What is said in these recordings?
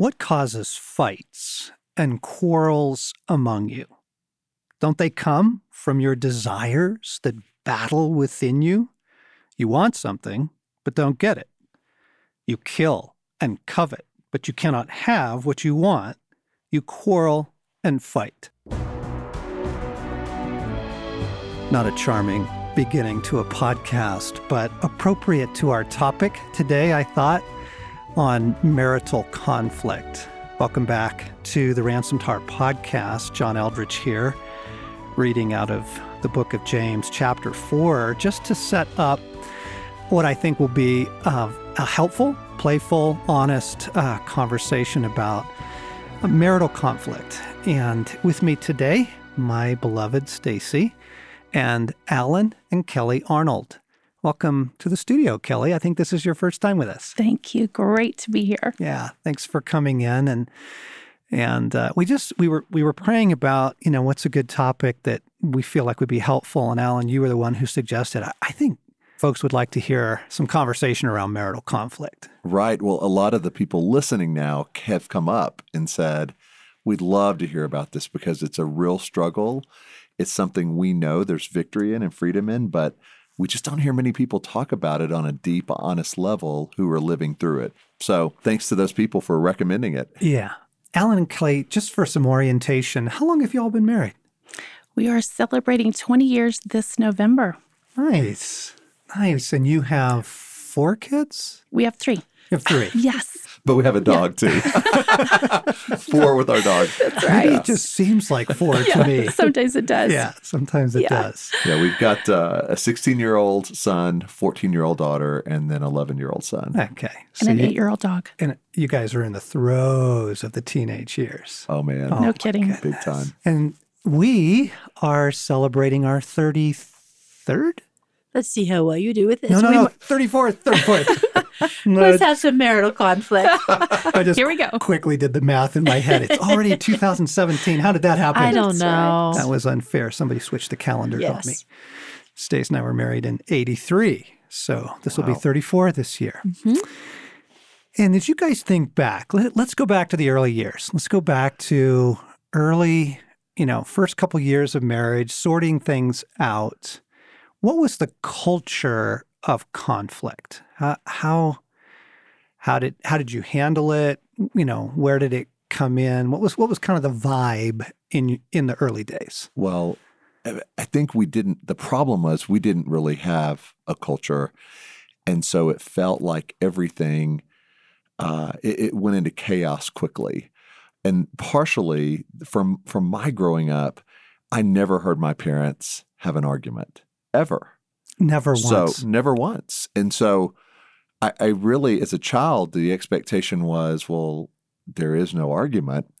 What causes fights and quarrels among you? Don't they come from your desires that battle within you? You want something, but don't get it. You kill and covet, but you cannot have what you want. You quarrel and fight. Not a charming beginning to a podcast, but appropriate to our topic today, I thought, on marital conflict. Welcome back to the Ransomed Heart podcast. John Eldredge here, reading out of the book of James, chapter 4, just to set up what I think will be uh, a helpful, playful, honest uh, conversation about marital conflict. And with me today, my beloved Stasi and Allen and Kellye Arnold. Welcome to the studio, Kellye. I think this is your first time with us. Thank you. Great to be here. Yeah, thanks for coming in and and uh, we just we were we were praying about you know what's a good topic that we feel like would be helpful. And Allen, you were the one who suggested. I, I think folks would like to hear some conversation around marital conflict. Right. Well, a lot of the people listening now have come up and said, "We'd love to hear about this because it's a real struggle. It's something we know there's victory in and freedom in, but." We just don't hear many people talk about it on a deep, honest level who are living through it. So thanks to those people for recommending it. Yeah. Allen and Kellye, just for some orientation, how long have you all been married? We are celebrating 20 years this November. Nice. Nice. And you have four kids? We have three. You have three. yes. But we have a dog too. four with our dog. That's right. It just seems like four to me. Sometimes it does. Yeah, sometimes it Yeah. does. Yeah, we've got uh, a 16 year old son, 14 year old daughter, and then 11 year old son. Okay. And an eight year old dog. and you guys are in the throes of the teenage years. Oh, man. Oh, no my kidding. Big time. And we are celebrating our 33rd? Let's see how well you do with this. No, no, We no, 34th, 34th. no, Let's have some marital conflict. I just Here we go. quickly did the math in my head. It's already 2017. How did that happen? I don't know. That was unfair. Somebody switched the calendar on me. Stace and I were married in 83. So this will be 34 this year. Mm-hmm. And as you guys think back, let, let's go back to the early years. Let's go back to early, you know, first couple years of marriage, sorting things out. What was the culture of conflict? How, how, how did how did you handle it? You know, where did it come in? What was what was kind of the vibe in in the early days? Well, I think we didn't, the problem was we didn't really have a culture. And so it felt like everything, uh, it, it went into chaos quickly. And partially from, from my growing up, I never heard my parents have an argument ever. Never once. So never once. And so I, I really, as a child, the expectation was, well, there is no argument.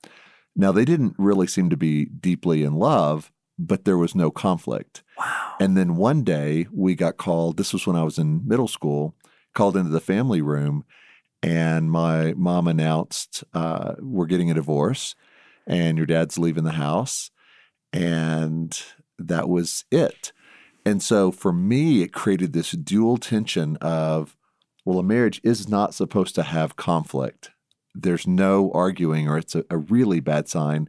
Now they didn't really seem to be deeply in love, but there was no conflict. wow. And then one day we got called, this was when I was in middle school, called into the family room, and my mom announced, uh, We're getting a divorce, and your dad's leaving the house. And that was it. And so for me, it created this dual tension of, well, a marriage is not supposed to have conflict. There's no arguing, or it's a, a really bad sign.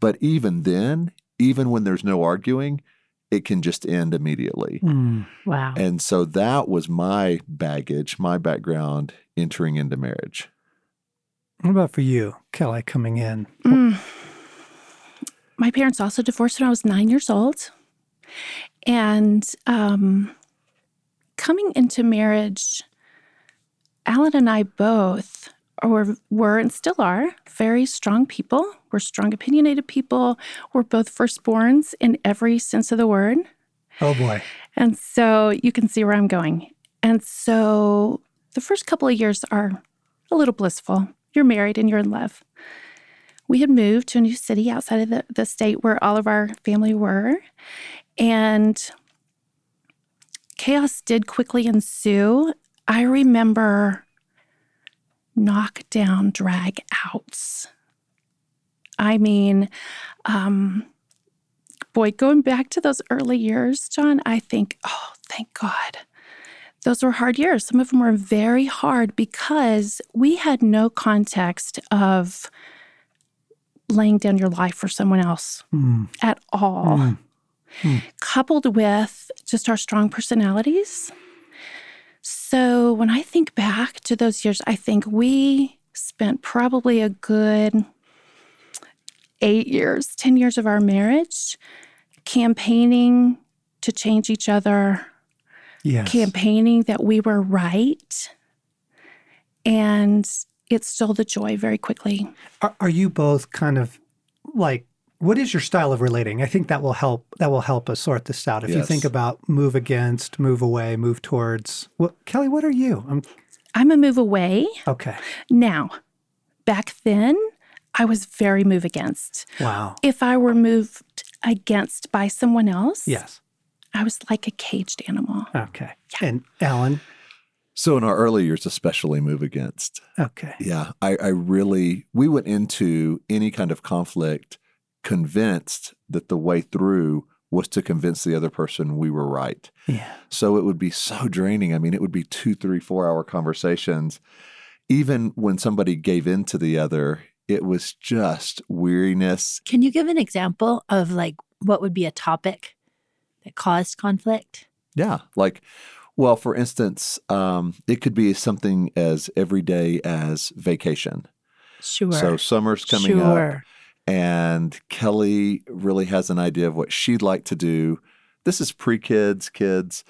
But even then, even when there's no arguing, it can just end immediately. Mm. wow. And so that was my baggage, my background entering into marriage. What about for you, Kellye, coming in? Mm. My parents also divorced when I was nine years old. And um, coming into marriage, Allen and I both were, were and still are very strong people. We're strong, opinionated people. We're both firstborns in every sense of the word. Oh boy. And so you can see where I'm going. And so the first couple of years are a little blissful. You're married and you're in love. We had moved to a new city outside of the, the state where all of our family were. And chaos did quickly ensue. I remember knockdown drag outs. I mean, um, boy, going back to those early years, John, I think, oh, thank God those were hard years. Some of them were very hard because we had no context of laying down your life for someone else Mm. at all, Mm. Mm. coupled with just our strong personalities. So when I think back to those years, I think we spent probably a good eight years, 10 years of our marriage campaigning to change each other, Yes. campaigning that we were right. And it stole the joy very quickly. Are, are you both kind of like what is your style of relating? I think that will help that will help us sort this out. If you think about move against, move away, move towards. What Kellye, what are you? I'm I'm a move away. okay. Now, back then, I was very move against. Wow. If I were moved against by someone else, Yes. I was like a caged animal. Okay. And Allen. So in our early years, especially move against. Okay. Yeah, I, I really, we went into any kind of conflict convinced that the way through was to convince the other person we were right. Yeah. So it would be so draining. I mean, it would be two, three, four hour conversations. Even when somebody gave in to the other, it was just weariness. Can you give an example of like what would be a topic that caused conflict? Yeah. Like, well, for instance, um, it could be something as everyday as vacation. Sure. So summer's coming up. And Kellye really has an idea of what she'd like to do. This is pre kids, kids.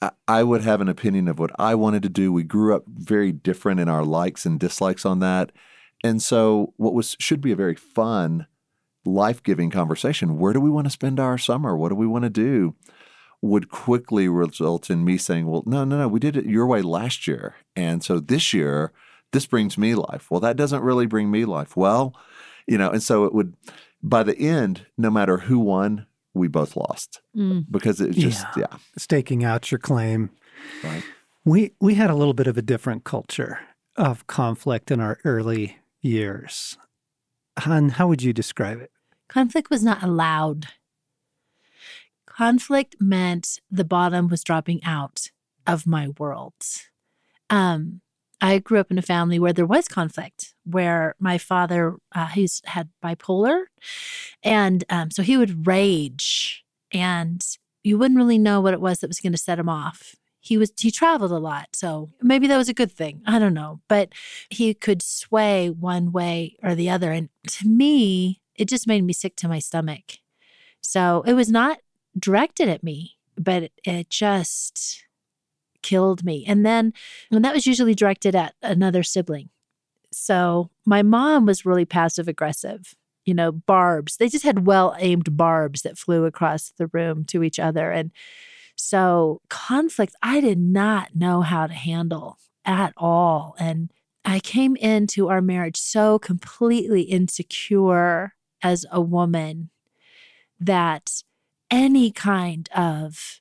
I- I would have an opinion of what I wanted to do. We grew up very different in our likes and dislikes on that. And so, what was should be a very fun, life giving conversation where do we want to spend our summer? What do we want to do? Would quickly result in me saying, Well, no, no, no, we did it your way last year. And so this year, this brings me life. Well, that doesn't really bring me life. Well, you know, and so it would, by the end, no matter who won, we both lost Mm. because it was just, Yeah. yeah, Staking out your claim. right. We we had a little bit of a different culture of conflict in our early years. Han, how would you describe it? Conflict was not allowed. Conflict meant the bottom was dropping out of my world. Um, I grew up in a family where there was conflict, where my father, uh, he's had bipolar, and um, so he would rage, and you wouldn't really know what it was that was going to set him off. He was he traveled a lot, so maybe that was a good thing. I don't know, but he could sway one way or the other, and to me, it just made me sick to my stomach. So it was not directed at me, but it, it just killed me. And then, and that was usually directed at another sibling. So my mom was really passive aggressive, you know, barbs. They just had well aimed barbs that flew across the room to each other. And so conflict, I did not know how to handle at all. And I came into our marriage so completely insecure as a woman that any kind of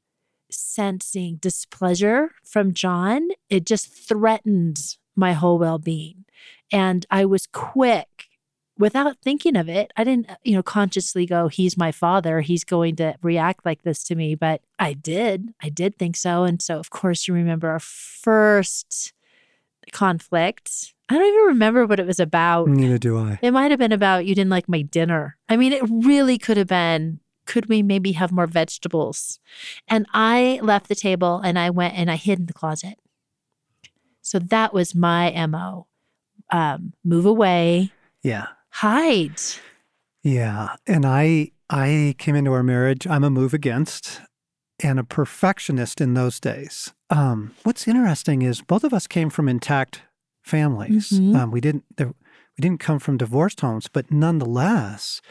sensing displeasure from John, it just threatened my whole well being. And I was quick without thinking of it. I didn't, you know, consciously go, he's my father. He's going to react like this to me. But I did. I did think so. And so, of course, you remember our first conflict. I don't even remember what it was about. Neither do I. It might have been about you didn't like my dinner. I mean, it really could have been, could we maybe have more vegetables? And I left the table and I went and I hid in the closet. So that was my MO. Um, move away, Yeah. hide. Yeah. And I I came into our marriage, I'm a move against and a perfectionist in those days. Um, what's interesting is both of us came from intact families. Mhm. Um, we didn't there, we didn't come from divorced homes, but nonetheless,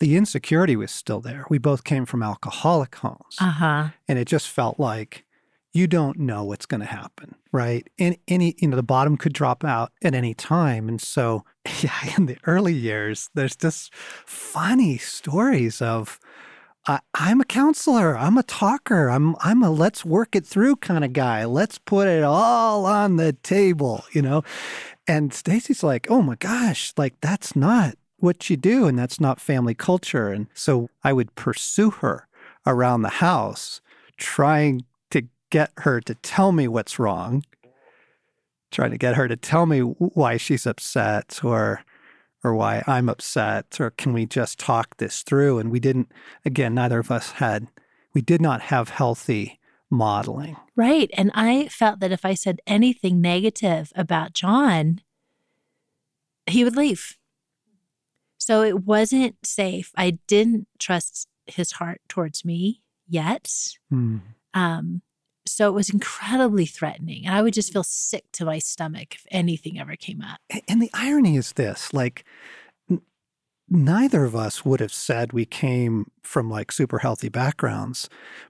the insecurity was still there. We both came from alcoholic homes. Uh huh. and it just felt like you don't know what's going to happen right and any you know the bottom could drop out at any time and so yeah in the early years there's just funny stories of I'm a counselor. I'm a talker. I'm I'm a let's work it through kind of guy. Let's put it all on the table, you know. And Stasi's like, "Oh my gosh, like that's not what you do, and that's not family culture." And so I would pursue her around the house, trying to get her to tell me what's wrong, trying to get her to tell me why she's upset or or why I'm upset or can we just talk this through and we didn't again neither of us had we did not have healthy modeling. Right. And I felt that if I said anything negative about John, he would leave. So it wasn't safe. I didn't trust his heart towards me yet. Mm. Um, so it was incredibly threatening. And I would just feel sick to my stomach if anything ever came up. And the irony is this like, n- neither of us would have said we came from like super healthy backgrounds,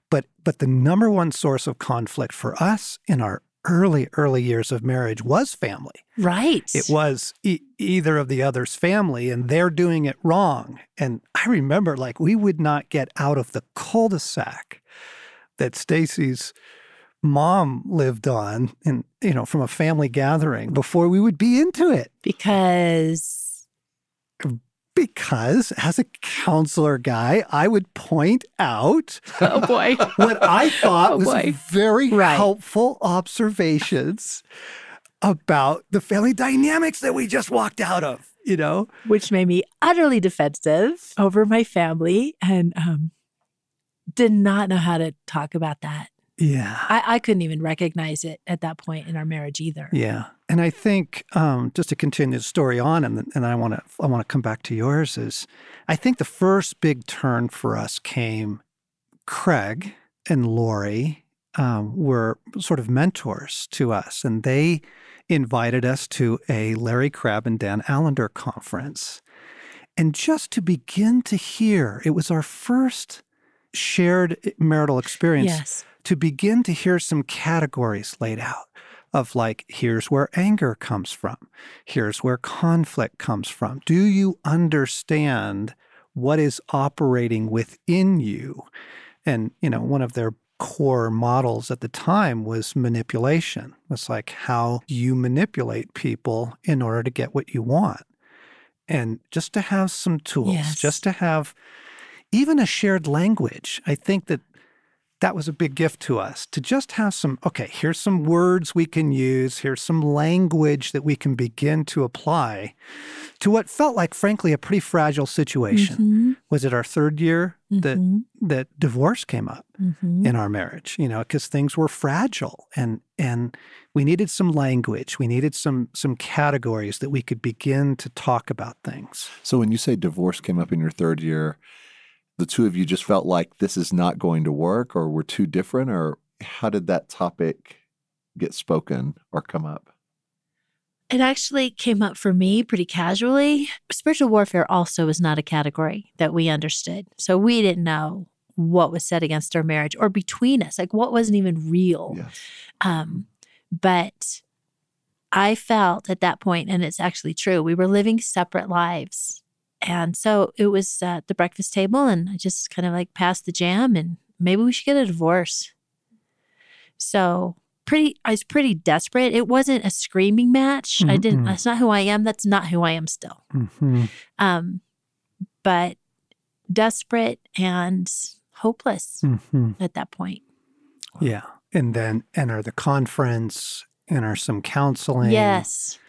but but the number one source of conflict for us in our early early years of marriage was family. Right. It was e- either of the other's family, and they're doing it wrong. And I remember, like, we would not get out of the cul-de-sac that Stasi's mom lived on, and you know, from a family gathering before we would be into it. because Because as a counselor guy, I would point out Oh boy. what I thought Oh, was boy. very Right. helpful observations about the family dynamics that we just walked out of. You know, which made me utterly defensive over my family and um, did not know how to talk about that. yeah. I, I couldn't even recognize it at that point in our marriage either. Yeah, and I think um, just to continue the story on, and then- and I want to I want to come back to yours. Is I think the first big turn for us came. Craig and Lori um, were sort of mentors to us, and they invited us to a Larry Crabb and Dan Allender conference, and just to begin to hear, it was our first shared marital experience Yes. to begin to hear some categories laid out of like, here's where anger comes from, here's where conflict comes from. Do you understand what is operating within you? And, you know, one of their core models at the time was manipulation, It's like how you manipulate people in order to get what you want. And just to have some tools, Yes. just to have even a shared language. I think that that was a big gift to us to just have some, okay, here's some words we can use, here's some language that we can begin to apply to what felt like, frankly, a pretty fragile situation. Mhm, Was it our third year that mhm, that divorce came up mhm. in our marriage? You know, because things were fragile and and we needed some language, we needed some some categories that we could begin to talk about things. So when you say divorce came up in your third year, the two of you just felt like this is not going to work or we're too different or how did that topic get spoken or come up? It actually came up for me pretty casually. Spiritual warfare also is not a category that we understood. So we didn't know what was said against our marriage or between us, like what wasn't even real. Yes. Um, but I felt at that point, and it's actually true, we were living separate lives. And so it was at the breakfast table, and I just kind of like passed the jam, and maybe we should get a divorce. So pretty, I was pretty desperate. It wasn't a screaming match. I didn't. That's not who I am. That's not who I am still. hmm Um, but desperate and hopeless hmm at that point. Yeah. And then enter the conference, enter some counseling. Yes.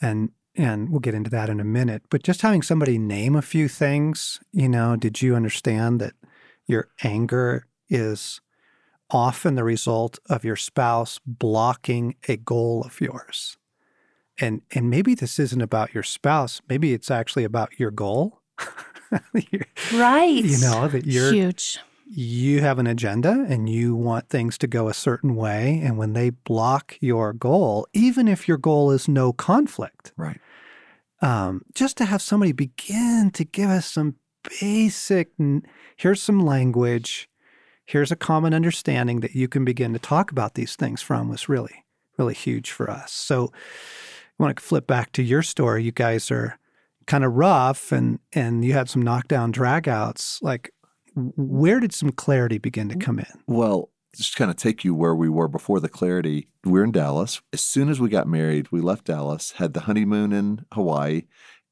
And and we'll get into that in a minute. But just having somebody name a few things, you know, did you understand that your anger is often the result of your spouse blocking a goal of yours? And and maybe this isn't about your spouse, maybe it's actually about your goal. Right. you know, that you're Huge. you have an agenda and you want things to go a certain way. And when they block your goal, even if your goal is no conflict, Right. Um, just to have somebody begin to give us some basic here's some language, here's a common understanding that you can begin to talk about these things from was really, really huge for us. So I want to flip back to your story. You guys are kind of rough and and you had some knockdown dragouts. Like where did some clarity begin to come in? Well, just kind of take you where we were before the clarity. We're in Dallas. As soon as we got married, we left Dallas, had the honeymoon in Hawaii,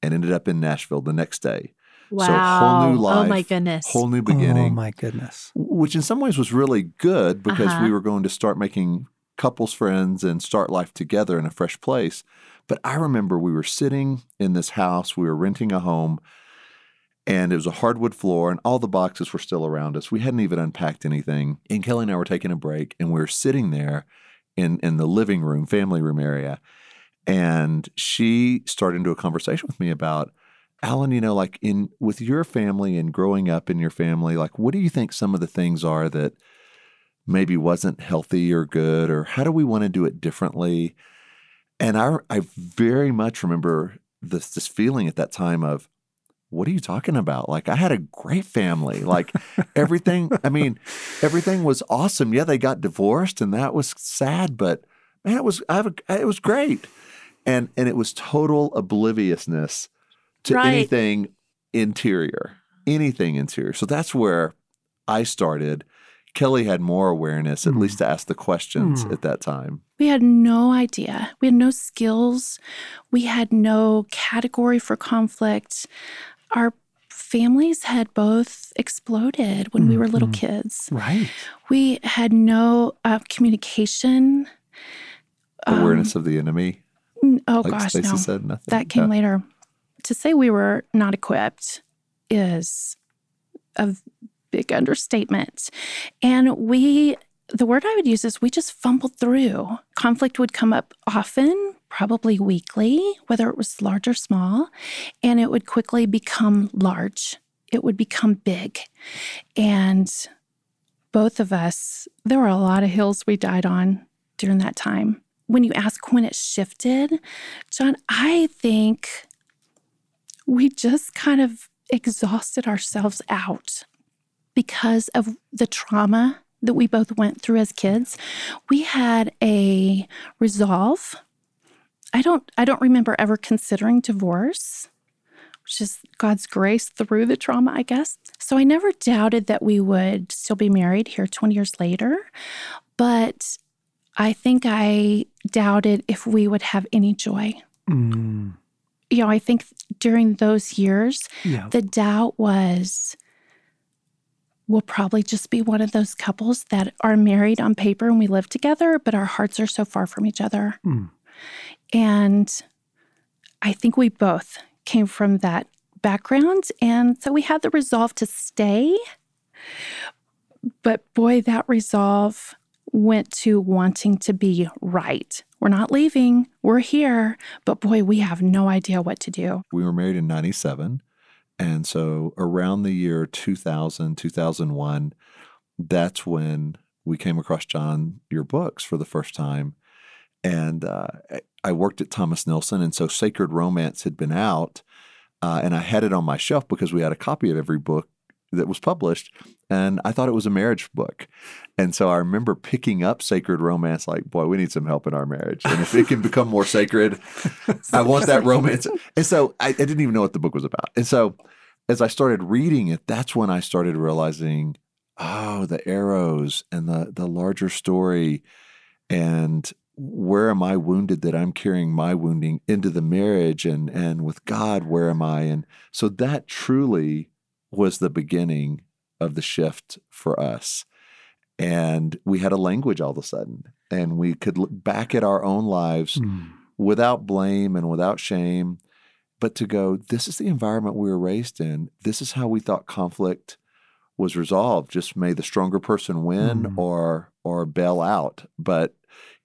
and ended up in Nashville the next day. Wow. So whole new life. Oh my goodness. Whole new beginning. Oh my goodness. which in some ways was really good because Uh-huh. we were going to start making couples friends and start life together in a fresh place. But I remember we were sitting in this house, we were renting a home, and it was a hardwood floor, and all the boxes were still around us. We hadn't even unpacked anything. And Kellye and I were taking a break, and we were sitting there in, in the living room, family room area. And she started into a conversation with me about Allen, you know, like in with your family and growing up in your family, like what do you think some of the things are that maybe wasn't healthy or good, or how do we want to do it differently? And I I very much remember this this feeling at that time of what are you talking about? Like I had a great family. Like everything, I mean, everything was awesome. Yeah, they got divorced and that was sad, but man, it was I have a, it was great. And and it was total obliviousness to Right. anything interior, anything interior. So that's where I started. Kellye had more awareness, at Mm. least to ask the questions Mm. at that time. We had no idea. We had no skills. We had no category for conflict. Our families had both exploded when we were little Mhm. kids. Right. We had no uh, communication. Um, Awareness of the enemy, n- oh like gosh, Stasi no. said, nothing. That came Yeah. later. To say we were not equipped is a big understatement. And we, the word I would use is we just fumbled through. Conflict would come up often, probably weekly, whether it was large or small, and it would quickly become large. It would become big. And both of us, there were a lot of hills we died on during that time. When you ask when it shifted, John, I think we just kind of exhausted ourselves out because of the trauma that we both went through as kids. We had a resolve. I don't I don't remember ever considering divorce, which is God's grace through the trauma, I guess. So I never doubted that we would still be married here 20 years later, but I think I doubted if we would have any joy Mm, you know, I think during those years, yeah. the doubt was we'll probably just be one of those couples that are married on paper and we live together, but our hearts are so far from each other. Mm. And I think we both came from that background. And so we had the resolve to stay. But boy, that resolve went to wanting to be right. We're not leaving, we're here, but boy, we have no idea what to do. We were married in 97. And so around the year 2000, 2001, that's when we came across John, your books for the first time. And uh, I- worked at Thomas Nelson. And so Sacred Romance had been out. Uh, and I had it on my shelf because we had a copy of every book that was published. And I thought it was a marriage book. And so I remember picking up Sacred Romance, like, boy, we need some help in our marriage. And if it can become more sacred, I want that romance. And so I, I didn't even know what the book was about. And so as I started reading it, that's when I started realizing, oh, the arrows and the the larger story and where am I wounded that I'm carrying my wounding into the marriage and and with God, where am I? And so that truly was the beginning of the shift for us. And we had a language all of a sudden, and we could look back at our own lives Mm. without blame and without shame, but to go, this is the environment we were raised in. This is how we thought conflict was resolved. Just may the stronger person win Mm. or or bail out. But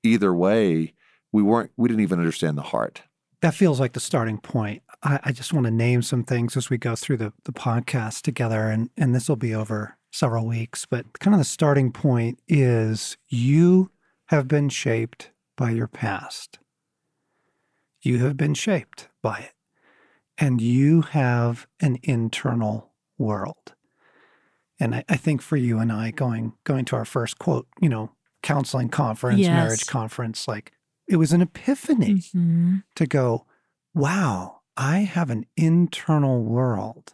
either way, we weren't we didn't even understand the heart. That feels like the starting point. I, I just want to name some things as we go through the, the podcast together, and, and this will be over several weeks. But kind of the starting point is you have been shaped by your past. You have been shaped by it. And you have an internal world. And I, I think for you and I, going going to our first quote, you know, counseling conference, Yes. marriage conference, like it was an epiphany Mhm. to go, wow, I have an internal world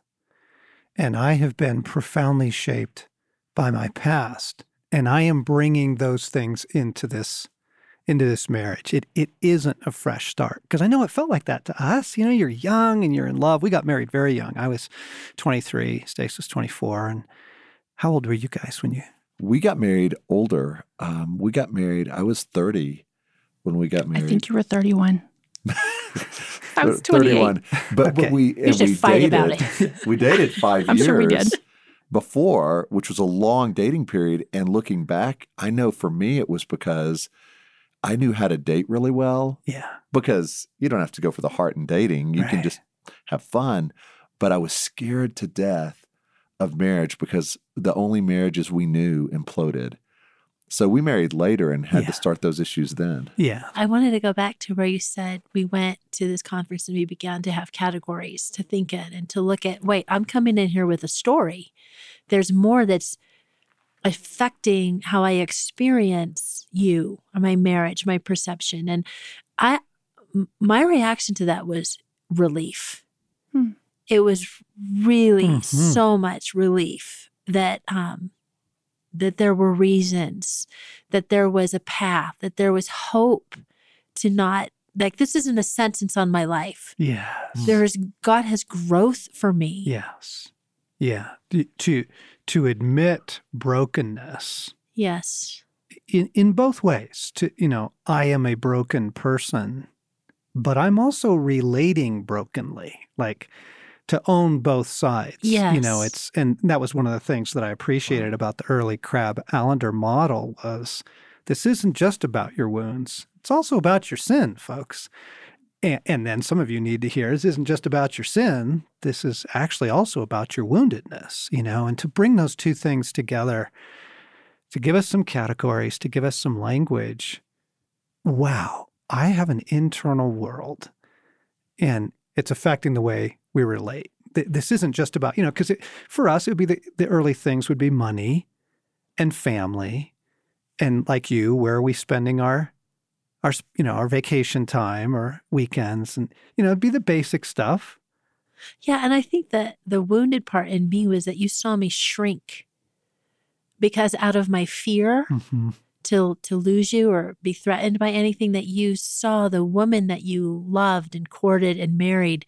and I have been profoundly shaped by my past. And I am bringing those things into this into this marriage. It it isn't a fresh start because I know it felt like that to us. You know, you're young and you're in love. We got married very young. I was 23, Stace was 24, and how old were you guys when you? We got married older. Um, we got married. I was 30 when we got married. I think you were 31. I was 28. But, Okay. but we We and we fight dated. about we dated 5 I'm years sure we did. before, which was a long dating period. And looking back, I know for me it was because I knew how to date really well. Yeah. Because you don't have to go for the heart in dating; you can just have fun. But I was scared to death of marriage because the only marriages we knew imploded. So we married later and had Yeah. to start those issues then. Yeah. I wanted to go back to where you said we went to this conference and we began to have categories to think in and to look at wait, I'm coming in here with a story. There's more that's affecting how I experience you or my marriage, my perception. And I my reaction to that was relief. Hmm. It was really Mhm. so much relief that um that there were reasons, that there was a path, that there was hope to not like this isn't a sentence on my life. Yes. There is God has growth for me. Yes. Yeah. To- To to admit brokenness Yes. in, in both ways. To you know, I am a broken person, but I'm also relating brokenly. Like to own both sides. You know, it's and that was one of the things that I appreciated about the early Crabb Allender model was this isn't just about your wounds. It's also about your sin, folks. And, and then some of you need to hear this isn't just about your sin. This is actually also about your woundedness, you know, and to bring those two things together, to give us some categories, to give us some language. Wow, I have an internal world and it's affecting the way we relate. Th- This isn't just about, you know, because for us, it would be the, the early things would be money and family. And like you, where are we spending our our you know our vacation time or weekends and you know it'd be the basic stuff Yeah, and I think that the wounded part in me was that you saw me shrink because out of my fear mm-hmm. to to lose you or be threatened by anything that you saw the woman that you loved and courted and married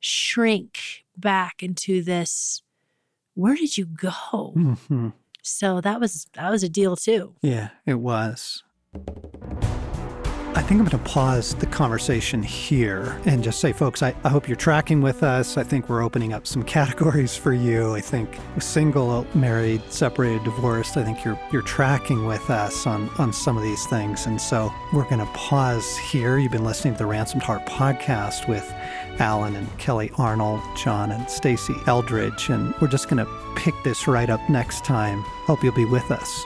shrink back into this where did you go? Mhm. So that was that was a deal too. yeah it was think I'm going to pause the conversation here and just say, folks, I, I hope you're tracking with us. I think we're opening up some categories for you. I think single, married, separated, divorced, I think you're you're tracking with us on, on some of these things. And so we're going to pause here. You've been listening to the Ransomed Heart podcast with Allen and Kellye Arnold, John and Stasi Eldredge. And we're just going to pick this right up next time. Hope you'll be with us.